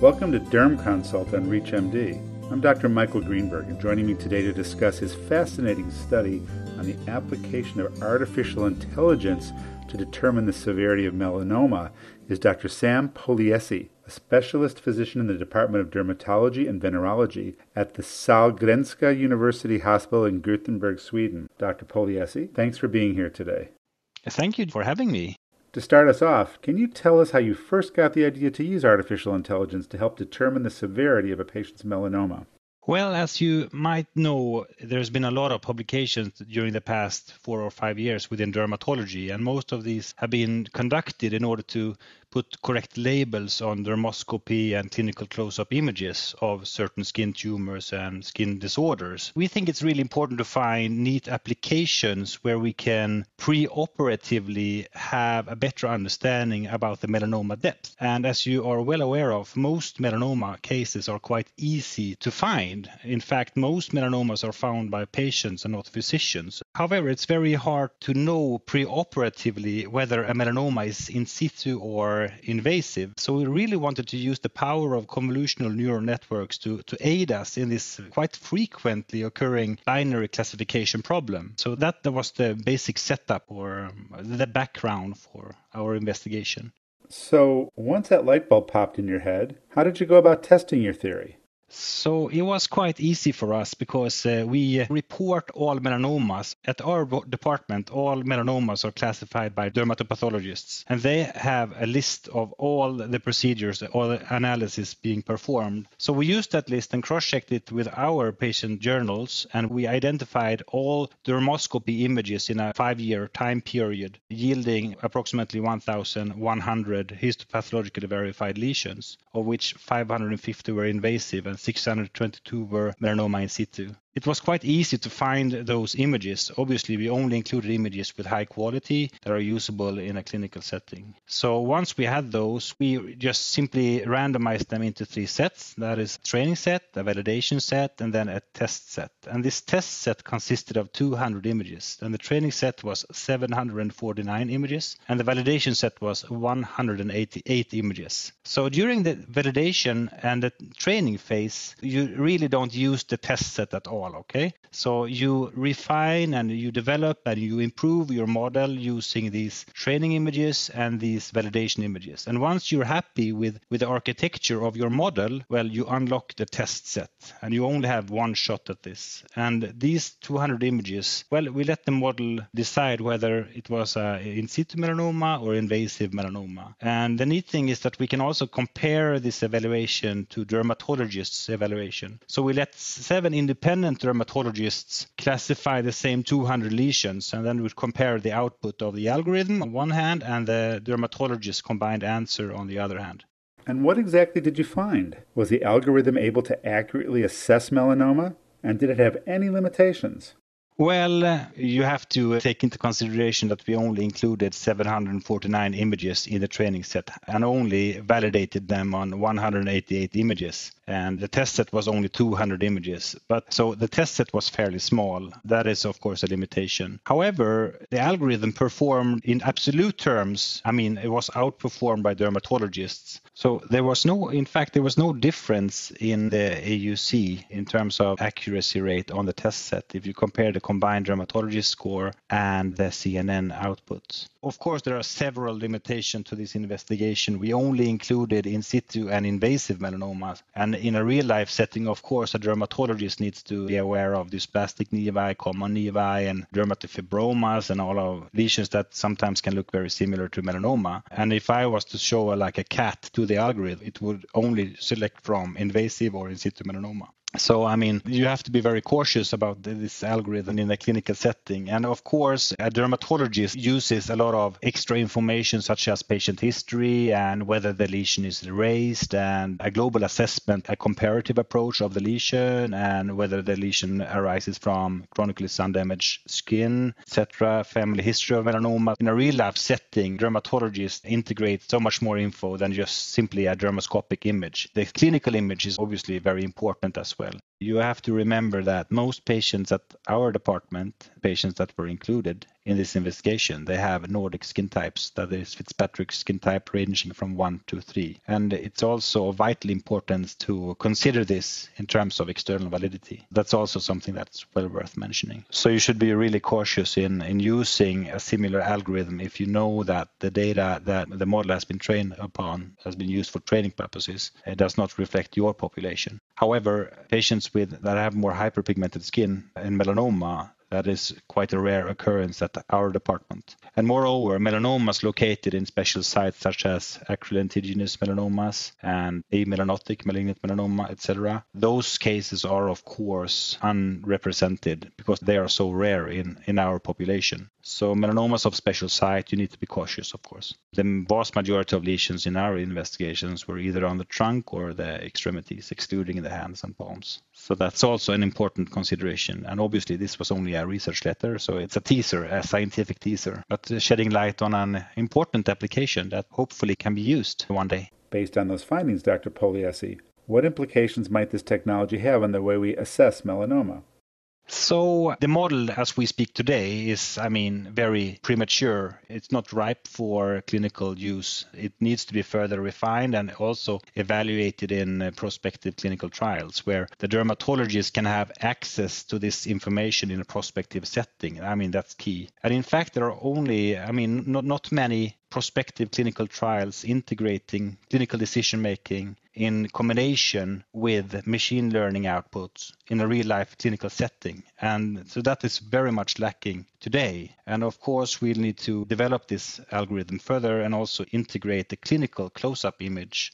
Welcome to Derm Consult on ReachMD. I'm Dr. Michael Greenberg, and joining me today to discuss his fascinating study on the application of artificial intelligence to determine the severity of melanoma is Dr. Sam Polesie, a specialist physician in the Department of Dermatology and Venereology at the Sahlgrenska University Hospital in Gothenburg, Sweden. Dr. Polesie, thanks for being here today. Thank you for having me. To start us off, can you tell us how you first got the idea to use artificial intelligence to help determine the severity of a patient's melanoma? Well, as you might know, there's been a lot of publications during the past four or five years within dermatology, and most of these have been conducted in order to put correct labels on dermoscopy and clinical close-up images of certain skin tumors and skin disorders. We think it's really important to find neat applications where we can pre-operatively have a better understanding about the melanoma depth. And as you are well aware of, most melanoma cases are quite easy to find. In fact, most melanomas are found by patients and not physicians. However, it's very hard to know pre-operatively whether a melanoma is in situ or invasive. So we really wanted to use the power of convolutional neural networks to, to aid us in this quite frequently occurring binary classification problem. So that, that was the basic setup or um, the background for our investigation. So once that light bulb popped in your head, how did you go about testing your theory? So it was quite easy for us because uh, we report all melanomas. At our department, all melanomas are classified by dermatopathologists, and they have a list of all the procedures, all the analysis being performed. So we used that list and cross-checked it with our patient journals, and we identified all dermoscopy images in a five-year time period, yielding approximately 1,100 histopathologically verified lesions, of which 550 were invasive and 622 were melanoma in situ. It was quite easy to find those images. Obviously, we only included images with high quality that are usable in a clinical setting. So once we had those, we just simply randomized them into three sets. That is a training set, a validation set, and then a test set. And this test set consisted of 200 images. And the training set was 749 images, and the validation set was 188 images. So during the validation and the training phase, you really don't use the test set at all all. Okay, so you refine and you develop and you improve your model using these training images and these validation images. And once you're happy with with the architecture of your model, well, you unlock the test set, and you only have one shot at this. And these 200 images, well, we let the model decide whether it was a in situ melanoma or invasive melanoma. And the neat thing is that we can also compare this evaluation to dermatologists' evaluation. So we let seven independent dermatologists classify the same 200 lesions, and then we compare the output of the algorithm on one hand and the dermatologist's combined answer on the other hand. And what exactly did you find? Was the algorithm able to accurately assess melanoma? And did it have any limitations? Well, uh, you have to take into consideration that we only included 749 images in the training set and only validated them on 188 images and the test set was only 200 images. But so the test set was fairly small. That is, of course, a limitation. However, the algorithm performed in absolute terms. I mean, it was outperformed by dermatologists. So there was no, in fact, there was no difference in the AUC in terms of accuracy rate on the test set if you compare the combined dermatology score and the CNN outputs. Of course, there are several limitations to this investigation. We only included in situ and invasive melanomas, and in a real life setting, of course, a dermatologist needs to be aware of dysplastic nevi, common nevi, and dermatofibromas, and all of lesions that sometimes can look very similar to melanoma. And if I was to show a, like a cat to the algorithm, it would only select from invasive or in situ melanoma. So, I mean, you have to be very cautious about this algorithm in a clinical setting. And of course, a dermatologist uses a lot of extra information, such as patient history and whether the lesion is raised, and a global assessment, a comparative approach of the lesion, and whether the lesion arises from chronically sun damaged skin, etc., family history of melanoma. In a real life setting, dermatologists integrate so much more info than just simply a dermoscopic image. The clinical image is obviously very important as well well. You have to remember that most patients at our department, patients that were included in this investigation, they have Nordic skin types, that is Fitzpatrick skin type ranging from 1 to 3. And it's also of vital importance to consider this in terms of external validity. That's also something that's well worth mentioning. So you should be really cautious in, in using a similar algorithm if you know that the data that the model has been trained upon has been used for training purposes. It does not reflect your population. However, patients with that have more hyperpigmented skin and melanoma that is quite a rare occurrence at our department. And moreover, melanomas located in special sites such as acral lentiginous melanomas and amelanotic malignant melanoma, etc. Those cases are, of course, unrepresented because they are so rare in, in our population. So melanomas of special site, you need to be cautious, of course. The vast majority of lesions in our investigations were either on the trunk or the extremities, excluding the hands and palms. So that's also an important consideration. And obviously, this was only a research letter, so it's a teaser, a scientific teaser, but shedding light on an important application that hopefully can be used one day. Based on those findings, Dr. Polesie, what implications might this technology have on the way we assess melanoma? So the model as we speak today is, I mean, very premature. It's not ripe for clinical use. It needs to be further refined and also evaluated in uh, prospective clinical trials where the dermatologist can have access to this information in a prospective setting. I mean, that's key. And in fact, there are only, I mean, not, not many prospective clinical trials integrating clinical decision making in combination with machine learning outputs in a real life clinical setting. And so that is very much lacking today. And of course, we'll need to develop this algorithm further and also integrate the clinical close up image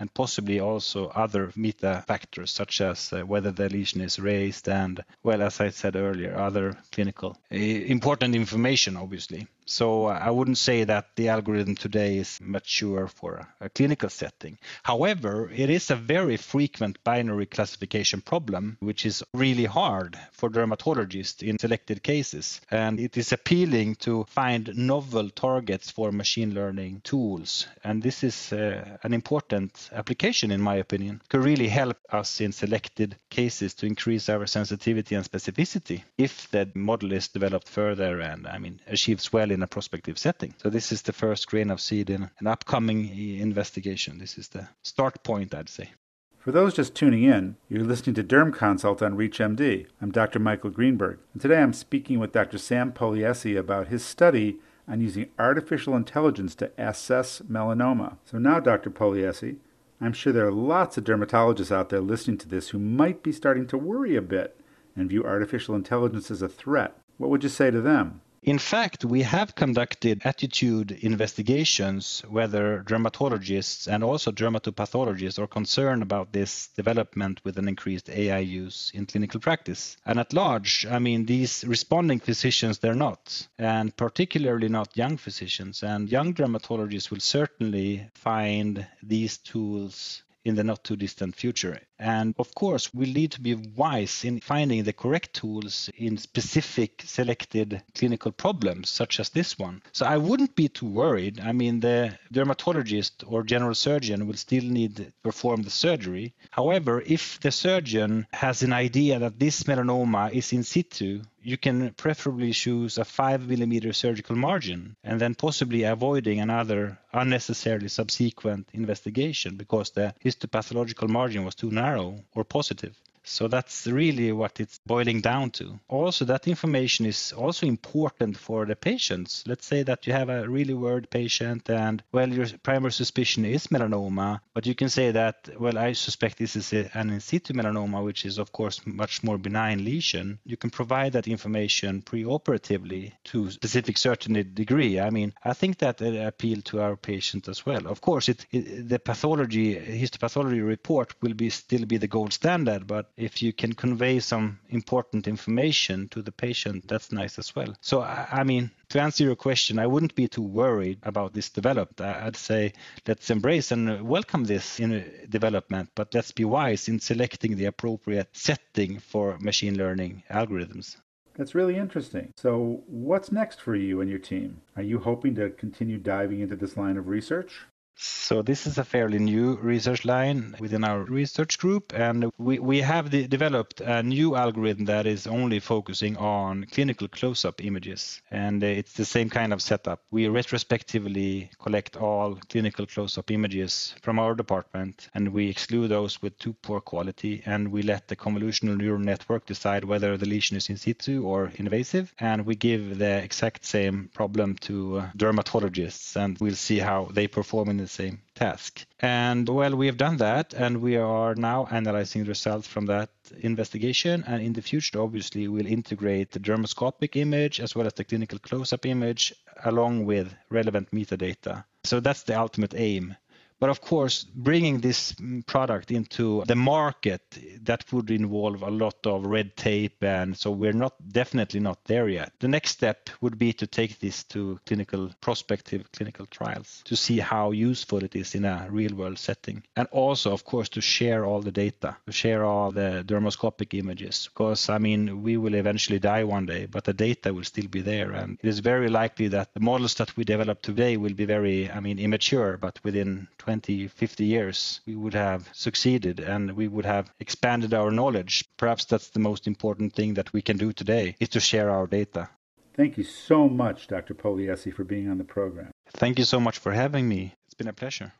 and possibly also other meta factors such as uh, whether the lesion is raised and well as i said earlier other clinical uh, important information obviously so uh, I wouldn't say that the algorithm today is mature for a clinical setting. However, it is a very frequent binary classification problem, which is really hard for dermatologists in selected cases. And it is appealing to find novel targets for machine learning tools. And this is uh, an important application, in my opinion, could really help us in selected cases to increase our sensitivity and specificity if that model is developed further and, I mean, achieves well in in a prospective setting. So this is the first grain of seed in an upcoming investigation. This is the start point, I'd say. For those just tuning in, you're listening to Derm Consult on ReachMD. I'm Dr. Michael Greenberg, and today I'm speaking with Dr. Sam Polesie about his study on using artificial intelligence to assess melanoma. So now, Dr. Polesie, I'm sure there are lots of dermatologists out there listening to this who might be starting to worry a bit and view artificial intelligence as a threat. What would you say to them? In fact, we have conducted attitude investigations whether dermatologists and also dermatopathologists are concerned about this development with an increased AI use in clinical practice. And at large, I mean, these responding physicians, they're not, and particularly not young physicians. And young dermatologists will certainly find these tools in the not too distant future. And of course, we'll need to be wise in finding the correct tools in specific selected clinical problems, such as this one. So I wouldn't be too worried. I mean, the dermatologist or general surgeon will still need to perform the surgery. However, if the surgeon has an idea that this melanoma is in situ, you can preferably choose a 5 millimeter surgical margin and then possibly avoiding another unnecessarily subsequent investigation because the histopathological margin was too narrow narrow or positive. So that's really what it's boiling down to. Also, that information is also important for the patients. Let's say that you have a really worried patient and, well, your primary suspicion is melanoma, but you can say that, well, I suspect this is an in situ melanoma, which is, of course, much more benign lesion. You can provide that information preoperatively to specific certain degree. I mean, I think that it appeal to our patient as well. Of course, it, it, the pathology, histopathology report will be still be the gold standard, but if you can convey some important information to the patient, that's nice as well. So, I mean, to answer your question, I wouldn't be too worried about this development. I'd say let's embrace and welcome this in development, but let's be wise in selecting the appropriate setting for machine learning algorithms. That's really interesting. So, what's next for you and your team? Are you hoping to continue diving into this line of research? So this is a fairly new research line within our research group, and we, we have the, developed a new algorithm that is only focusing on clinical close-up images. And it's the same kind of setup. We retrospectively collect all clinical close-up images from our department, and we exclude those with too poor quality, and we let the convolutional neural network decide whether the lesion is in situ or invasive, and we give the exact same problem to uh, dermatologists, and we'll see how they perform in the same task. And well, we have done that, and we are now analyzing the results from that investigation. And in the future, obviously, we'll integrate the dermoscopic image as well as the clinical close up image along with relevant metadata. So that's the ultimate aim. But of course, bringing this mm, product into the market, that would involve a lot of red tape. And so we're not definitely not there yet. The next step would be to take this to clinical prospective clinical trials to see how useful it is in a real world setting. And also, of course, to share all the data, to share all the dermoscopic images. Because, I mean, we will eventually die one day, but the data will still be there. And it is very likely that the models that we develop today will be very, I mean, immature, but within 20, 50 years, we would have succeeded and we would have expanded our knowledge. Perhaps that's the most important thing that we can do today is to share our data. Thank you so much, Dr. Polesie, for being on the program. Thank you so much for having me. It's been a pleasure.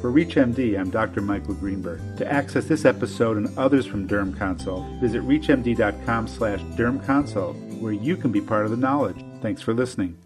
For ReachMD, I'm Dr. Michael Greenberg. To access this episode and others from Derm Consult, visit reachmd.com slash dermconsult, where you can be part of the knowledge. Thanks for listening.